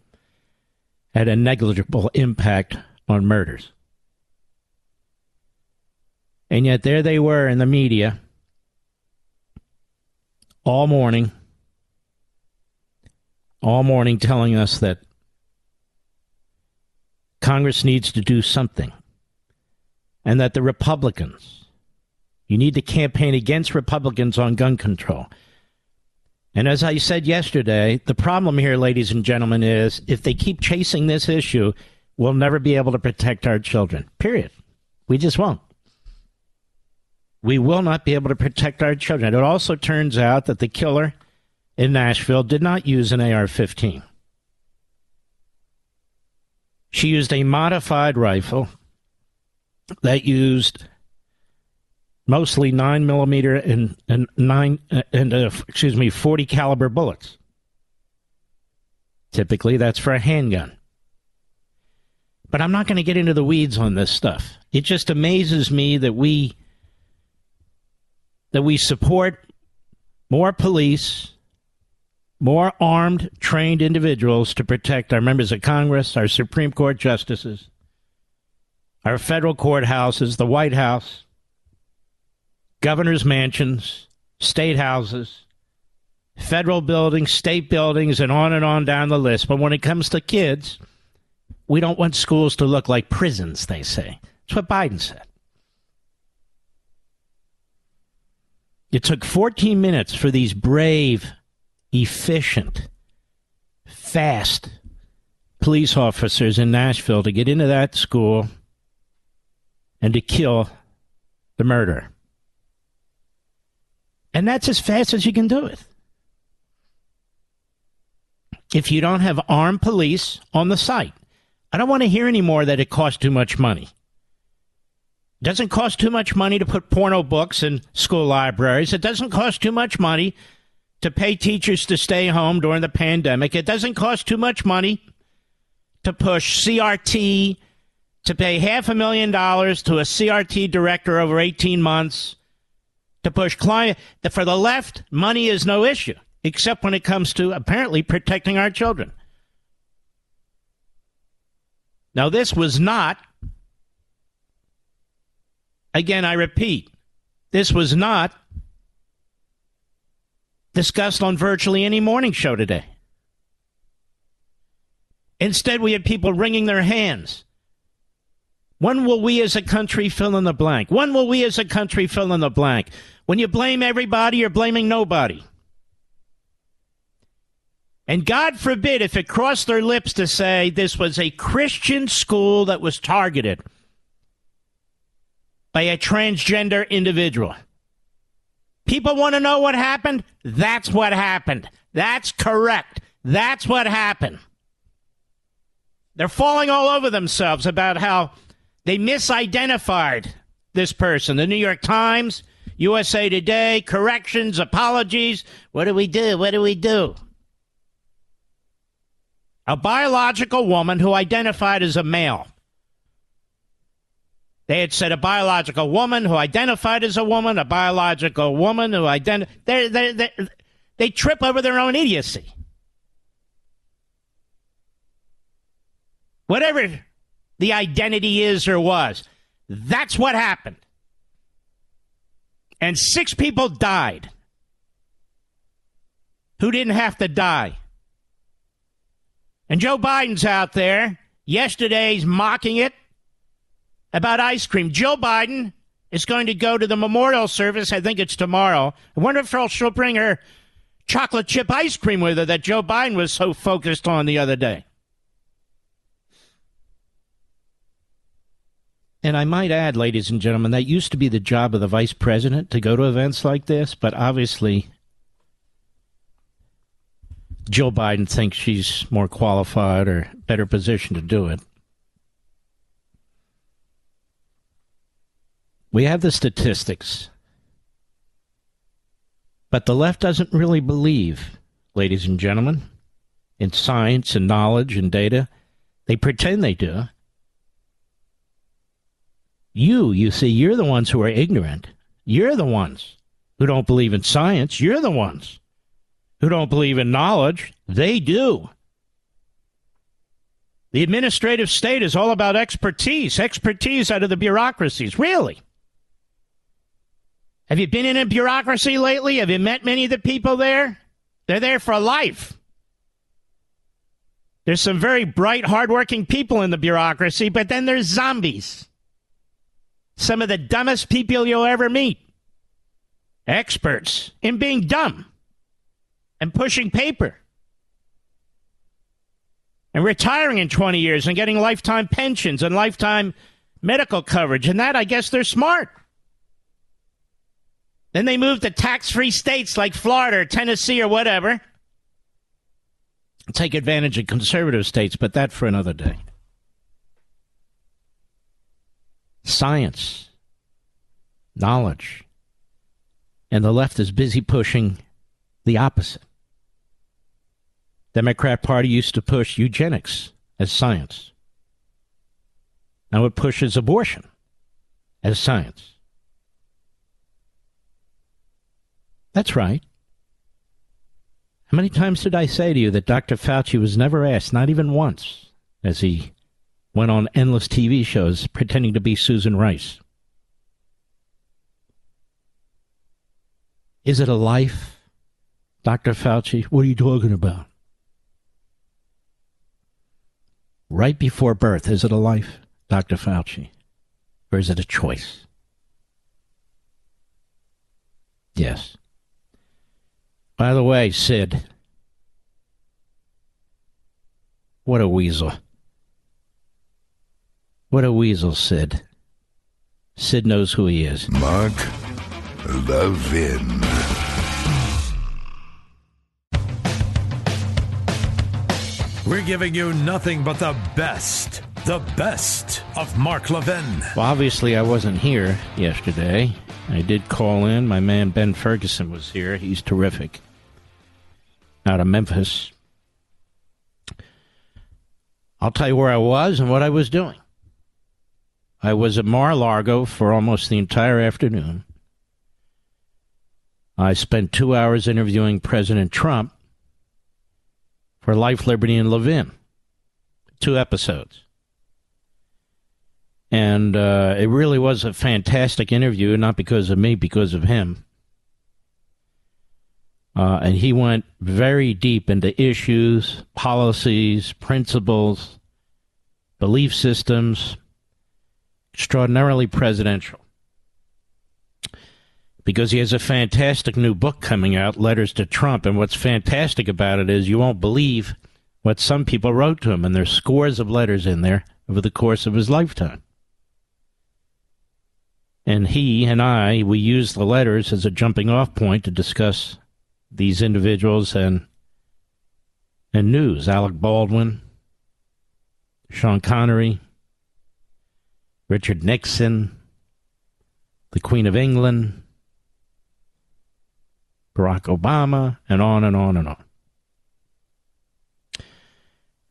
had a negligible impact on murders. And yet there they were in the media all morning, all morning telling us that Congress needs to do something and that the Republicans, you need to campaign against Republicans on gun control. And as I said yesterday, the problem here, ladies and gentlemen, is if they keep chasing this issue, we'll never be able to protect our children. Period. We just won't we will not be able to protect our children. It also turns out that the killer in Nashville did not use an AR 15. She used a modified rifle that used mostly nine millimeter and, and nine and uh, excuse me forty caliber bullets. Typically, that's for a handgun. But I'm not going to get into the weeds on this stuff. It just amazes me that we that we support more police, more armed, trained individuals to protect our members of Congress, our Supreme Court justices, our federal courthouses, the White House, governor's mansions, state houses, federal buildings, state buildings, and on and on down the list. But when it comes to kids, we don't want schools to look like prisons, they say. That's what Biden said. It took 14 minutes for these brave efficient, fast police officers in Nashville to get into that school and to kill the murderer. And that's as fast as you can do it. If you don't have armed police on the site, I don't want to hear anymore that it costs too much money. Doesn't cost too much money to put porno books in school libraries. It doesn't cost too much money to pay teachers to stay home during the pandemic. It doesn't cost too much money to push CRT, to pay half a million dollars to a CRT director over 18 months, to push climate. For the left, money is no issue, except when it comes to apparently protecting our children. Now, this was not, again, I repeat, this was not discussed on virtually any morning show today. Instead, we had people wringing their hands. When will we as a country fill in the blank? When will we as a country fill in the blank? When you blame everybody, you're blaming nobody. And God forbid if it crossed their lips to say this was a Christian school that was targeted by a transgender individual. People want to know what happened? That's what happened. That's correct. That's what happened. They're falling all over themselves about how they misidentified this person. The New York Times, USA Today, corrections, apologies. What do we do? What do we do? A biological woman who identified as a male. They had said a biological woman who identified as a woman, a biological woman who identified. They, they, they, they trip over their own idiocy. Whatever the identity is or was, that's what happened. And six people died who didn't have to die. And Joe Biden's out there. Yesterday's mocking it about ice cream. Joe Biden is going to go to the memorial service. I think it's tomorrow. I wonder if she'll bring her chocolate chip ice cream with her that Joe Biden was so focused on the other day. And I might add, ladies and gentlemen, that used to be the job of the vice president to go to events like this, but obviously Joe Biden thinks she's more qualified or better positioned to do it. We have the statistics. But the left doesn't really believe, ladies and gentlemen, in science and knowledge and data. They pretend they do. You, you see, you're the ones who are ignorant. You're the ones who don't believe in science. You're the ones who don't believe in knowledge. They do. The administrative state is all about expertise, expertise out of the bureaucracies. Really? Have you been in a bureaucracy lately? Have you met many of the people there? They're there for life. There's some very bright, hardworking people in the bureaucracy, but then there's zombies. Some of the dumbest people you'll ever meet. Experts in being dumb and pushing paper and retiring in 20 years and getting lifetime pensions and lifetime medical coverage. And that, I guess, they're smart. Then they move to tax free states like Florida or Tennessee or whatever. Take advantage of conservative states, but that for another day. Science, knowledge. And the left is busy pushing the opposite. Democrat Party used to push eugenics as science. Now it pushes abortion as science. That's right. How many times did I say to you that Dr. Fauci was never asked, not even once, as he went on endless TV shows pretending to be Susan Rice? Is it a life, Dr. Fauci? What are you talking about? Right before birth, is it a life, Dr. Fauci? Or is it a choice? Yes. By the way, Sid, What a weasel. What a weasel, Sid. Sid knows who he is. Mark Levin. We're giving you nothing but the best, the best of Mark Levin. Well, obviously, I wasn't here yesterday. I did call in. My man Ben Ferguson was here. He's terrific. Out of Memphis. I'll tell you where I was and what I was doing. I was at Mar a Lago for almost the entire afternoon. I spent two hours interviewing President Trump for Life, Liberty, and Levin. Two episodes. And uh, it really was a fantastic interview, not because of me, because of him. Uh, and he went very deep into issues, policies, principles, belief systems, extraordinarily presidential. Because he has a fantastic new book coming out, Letters to Trump. And what's fantastic about it is you won't believe what some people wrote to him. And there's scores of letters in there over the course of his lifetime. And he and I, we use the letters as a jumping off point to discuss these individuals and and news. Alec Baldwin, Sean Connery, Richard Nixon, the Queen of England, Barack Obama, and on and on and on.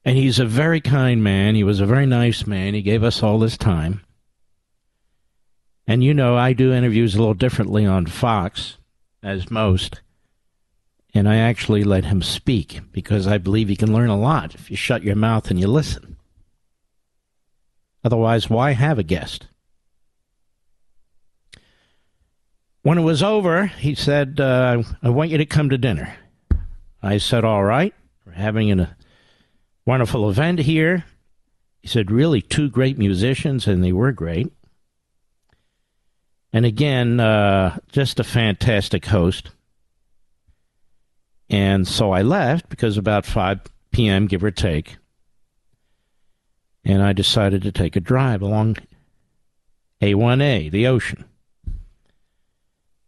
And he's a very kind man. He was a very nice man. He gave us all this time. And you know, I do interviews a little differently on Fox, as most. And I actually let him speak because I believe you can learn a lot if you shut your mouth and you listen. Otherwise, why have a guest? When it was over, he said, uh, I want you to come to dinner. I said, All right. We're having a wonderful event here. He said, Really, two great musicians, and they were great. And again, uh, just a fantastic host. And so I left because about 5 p.m., give or take. And I decided to take a drive along A1A, the ocean.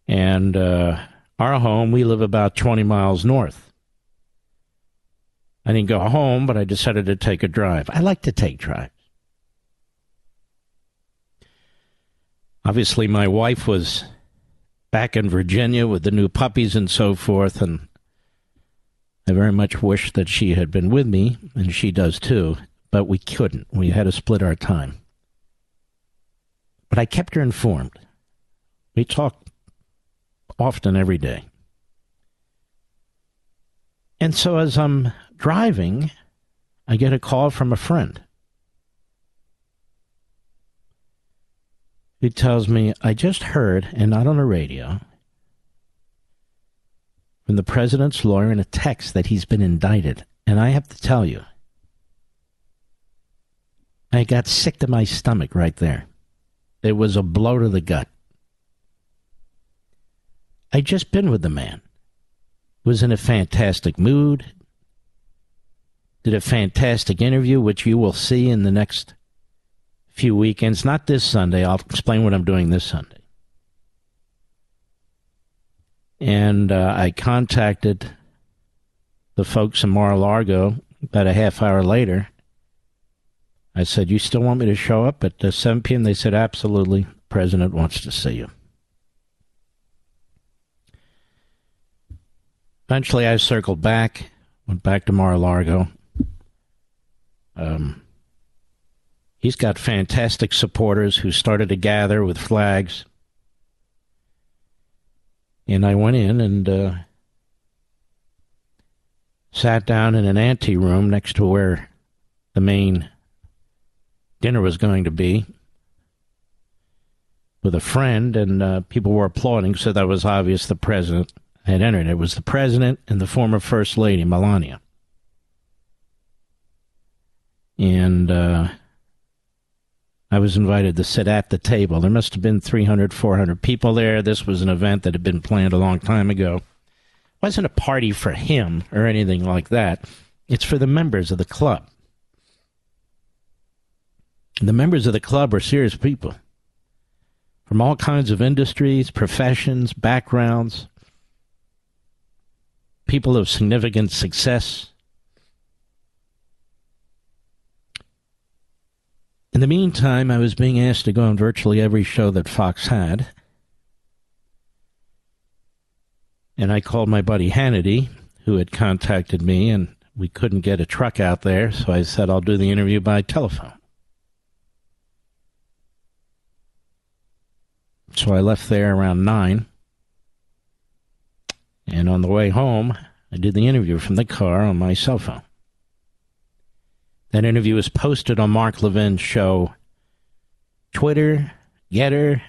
And uh, our home, we live about 20 miles north. I didn't go home, but I decided to take a drive. I like to take drives. Obviously, my wife was back in Virginia with the new puppies and so forth, and I very much wish that she had been with me, and she does too, but we couldn't. We had to split our time. But I kept her informed. We talked often every day. And so as I'm driving, I get a call from a friend who tells me, I just heard, and not on the radio, from the president's lawyer in a text that he's been indicted. And I have to tell you, I got sick to my stomach right there. It was a blow to the gut. I just been with the man. Was in a fantastic mood. Did a fantastic interview, which you will see in the next few weekends. Not this Sunday. I'll explain what I'm doing this Sunday. And uh, I contacted the folks in Mar-a-Lago about a half hour later. I said, "You still want me to show up at uh, 7 p.m.?" They said, "Absolutely. The president wants to see you." Eventually, I circled back, went back to Mar-a-Lago. Um, he's got fantastic supporters who started to gather with flags. And I went in and uh, sat down in an ante room next to where the main dinner was going to be with a friend, and uh, people were applauding, so that was obvious the president had entered. It was the president and the former first lady, Melania. And uh, I was invited to sit at the table. There must have been 300, 400 people there. This was an event that had been planned a long time ago. It wasn't a party for him or anything like that. It's for the members of the club. The members of the club are serious people from all kinds of industries, professions, backgrounds, people of significant success. In the meantime, I was being asked to go on virtually every show that Fox had. And I called my buddy Hannity, who had contacted me, and we couldn't get a truck out there, so I said I'll do the interview by telephone. So I left there around 9. And on the way home, I did the interview from the car on my cell phone. That interview was posted on Mark Levin's show, Twitter, Gettr,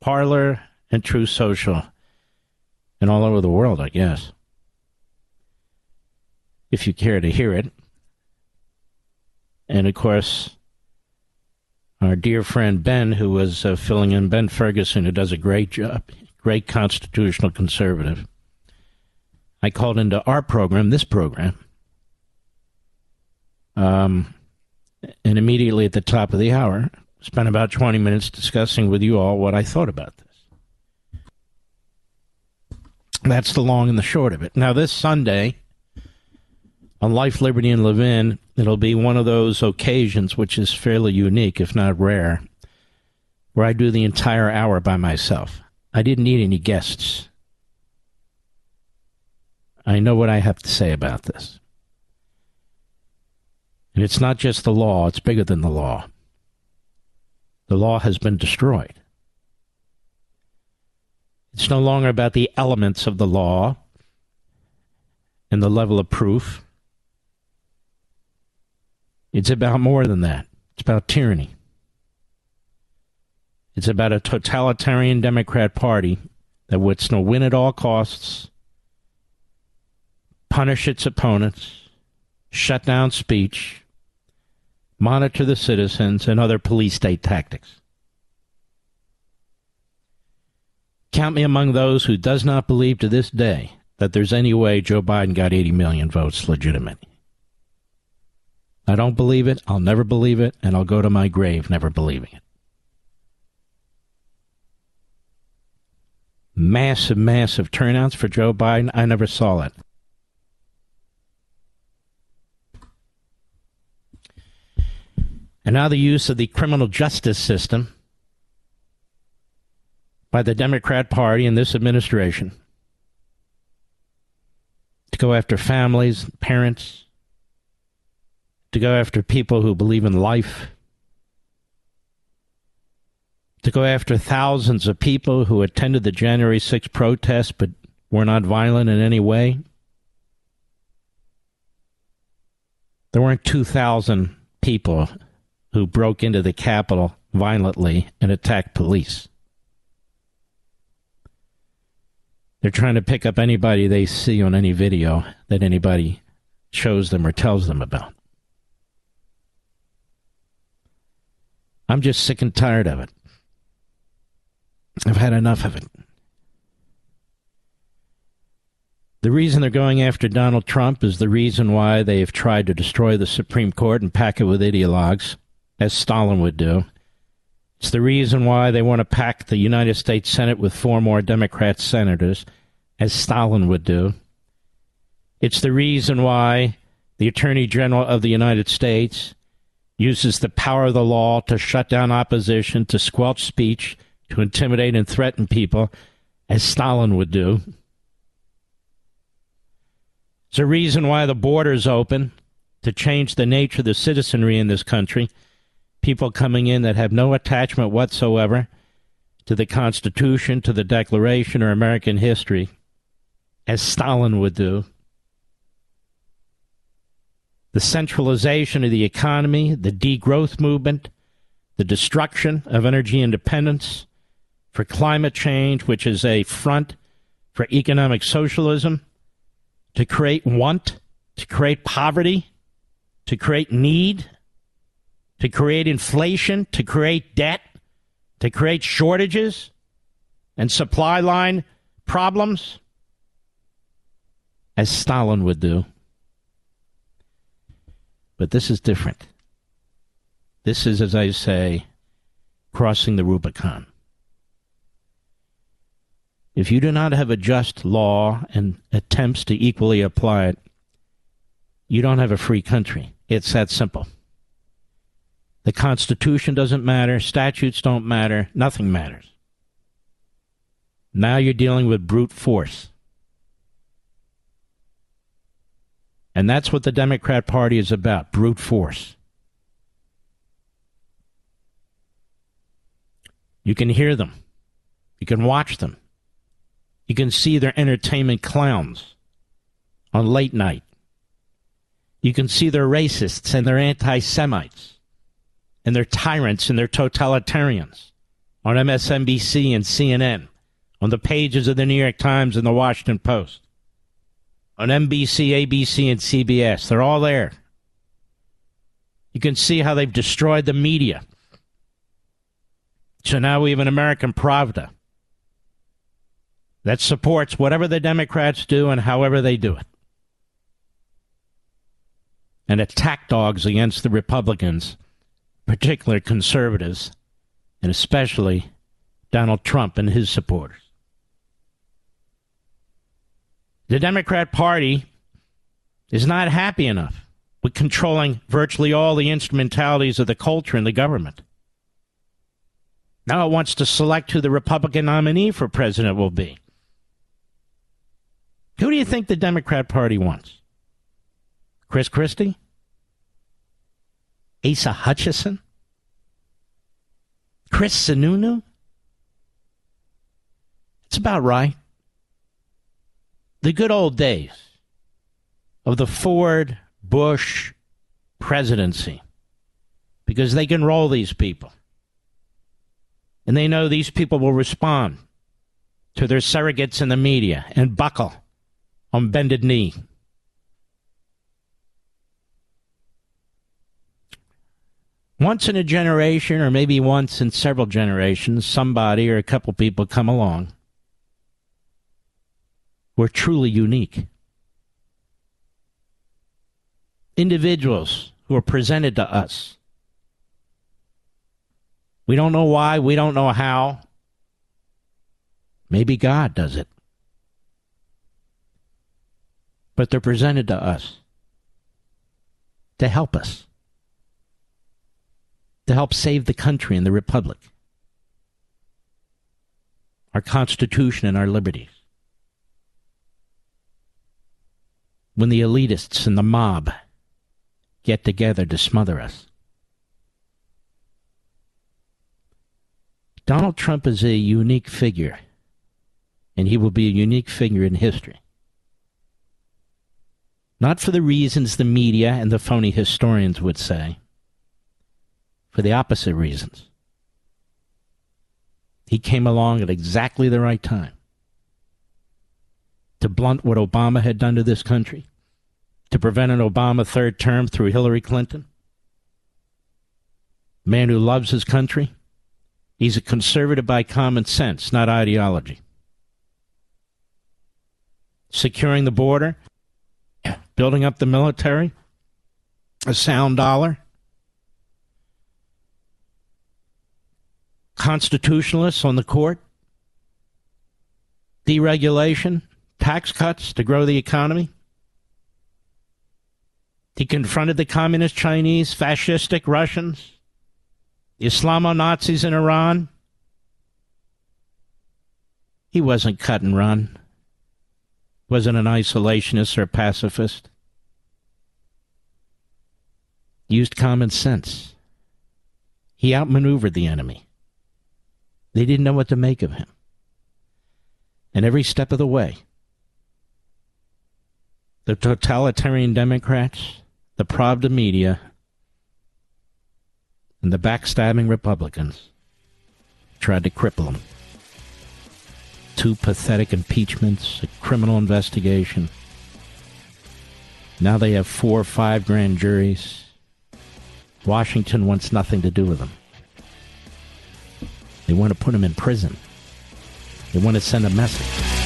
Parler, and Truth Social, and all over the world, I guess. If you care to hear it. And of course, our dear friend Ben, who was uh, filling in, Ben Ferguson, who does a great job, great constitutional conservative. I called into our program, this program, um, and immediately at the top of the hour, spent about 20 minutes discussing with you all what I thought about this. That's the long and the short of it. Now, this Sunday, on Life, Liberty, and Levin, it'll be one of those occasions which is fairly unique, if not rare, where I do the entire hour by myself. I didn't need any guests. I know what I have to say about this. And it's not just the law, it's bigger than the law. The law has been destroyed. It's no longer about the elements of the law and the level of proof. It's about more than that. It's about tyranny. It's about a totalitarian Democrat Party that wants to win at all costs, punish its opponents, shut down speech, monitor the citizens, and other police state tactics. Count me among those who does not believe to this day that there's any way Joe Biden got 80 million votes legitimate. I don't believe it. I'll never believe it, and I'll go to my grave never believing it. Massive, massive turnouts for Joe Biden. I never saw it. And now the use of the criminal justice system by the Democrat Party and this administration to go after families, parents, to go after people who believe in life, to go after thousands of people who attended the January 6th protest but were not violent in any way. There weren't 2,000 people who broke into the Capitol violently and attacked police. They're trying to pick up anybody they see on any video that anybody shows them or tells them about. I'm just sick and tired of it. I've had enough of it. The reason they're going after Donald Trump is the reason why they've tried to destroy the Supreme Court and pack it with ideologues, as Stalin would do. It's the reason why they want to pack the United States Senate with four more Democrat senators, as Stalin would do. It's the reason why the Attorney General of the United States uses the power of the law to shut down opposition, to squelch speech, to intimidate and threaten people, as Stalin would do. It's a reason why the border's open to change the nature of the citizenry in this country. People coming in that have no attachment whatsoever to the Constitution, to the Declaration, or American history, as Stalin would do. The centralization of the economy, the degrowth movement, the destruction of energy independence, for climate change, which is a front for economic socialism, to create want, to create poverty, to create need, to create inflation, to create debt, to create shortages and supply line problems, as Stalin would do. But this is different. This is, as I say, crossing the Rubicon. If you do not have a just law and attempts to equally apply it, you don't have a free country. It's that simple. The Constitution doesn't matter, statutes don't matter, nothing matters. Now you're dealing with brute force. And that's what the Democrat Party is about brute force. You can hear them, you can watch them, you can see their entertainment clowns on late night. You can see their racists and their anti Semites and their tyrants and their totalitarians on MSNBC and CNN, on the pages of the New York Times and the Washington Post, on NBC, ABC, and CBS. They're all there. You can see how they've destroyed the media. So now we have an American Pravda that supports whatever the Democrats do and however they do it and attack dogs against the Republicans, particularly conservatives, and especially Donald Trump and his supporters. The Democrat Party is not happy enough with controlling virtually all the instrumentalities of the culture in the government. Now it wants to select who the Republican nominee for president will be. Who do you think the Democrat Party wants? Chris Christie? Asa Hutchinson? Chris Sununu? It's about right. The good old days of the Ford Bush presidency, because they can roll these people. And they know these people will respond to their surrogates in the media and buckle on bended knee. Once in a generation, or maybe once in several generations, somebody or a couple people come along We're truly unique. Individuals who are presented to us. We don't know why, we don't know how. Maybe God does it. But they're presented to us to help us to help save the country and the republic, our Constitution and our liberties. When the elitists and the mob get together to smother us. Donald Trump is a unique figure, and he will be a unique figure in history. Not for the reasons the media and the phony historians would say for the opposite reasons. He came along at exactly the right time to blunt what Obama had done to this country, to prevent an Obama third term through Hillary Clinton. Man who loves his country. He's a conservative by common sense, not ideology. Securing the border, building up the military, a sound dollar constitutionalists on the court, deregulation, tax cuts to grow the economy. He confronted the communist Chinese, fascistic Russians, Islamo Nazis in Iran. He wasn't cut and run, wasn't an isolationist or pacifist. Used common sense. He outmaneuvered the enemy. They didn't know what to make of him. And every step of the way, the totalitarian Democrats, the Pravda media, and the backstabbing Republicans tried to cripple him. Two pathetic impeachments, a criminal investigation. Now they have four or five grand juries. Washington wants nothing to do with them. They want to put him in prison. They want to send a message.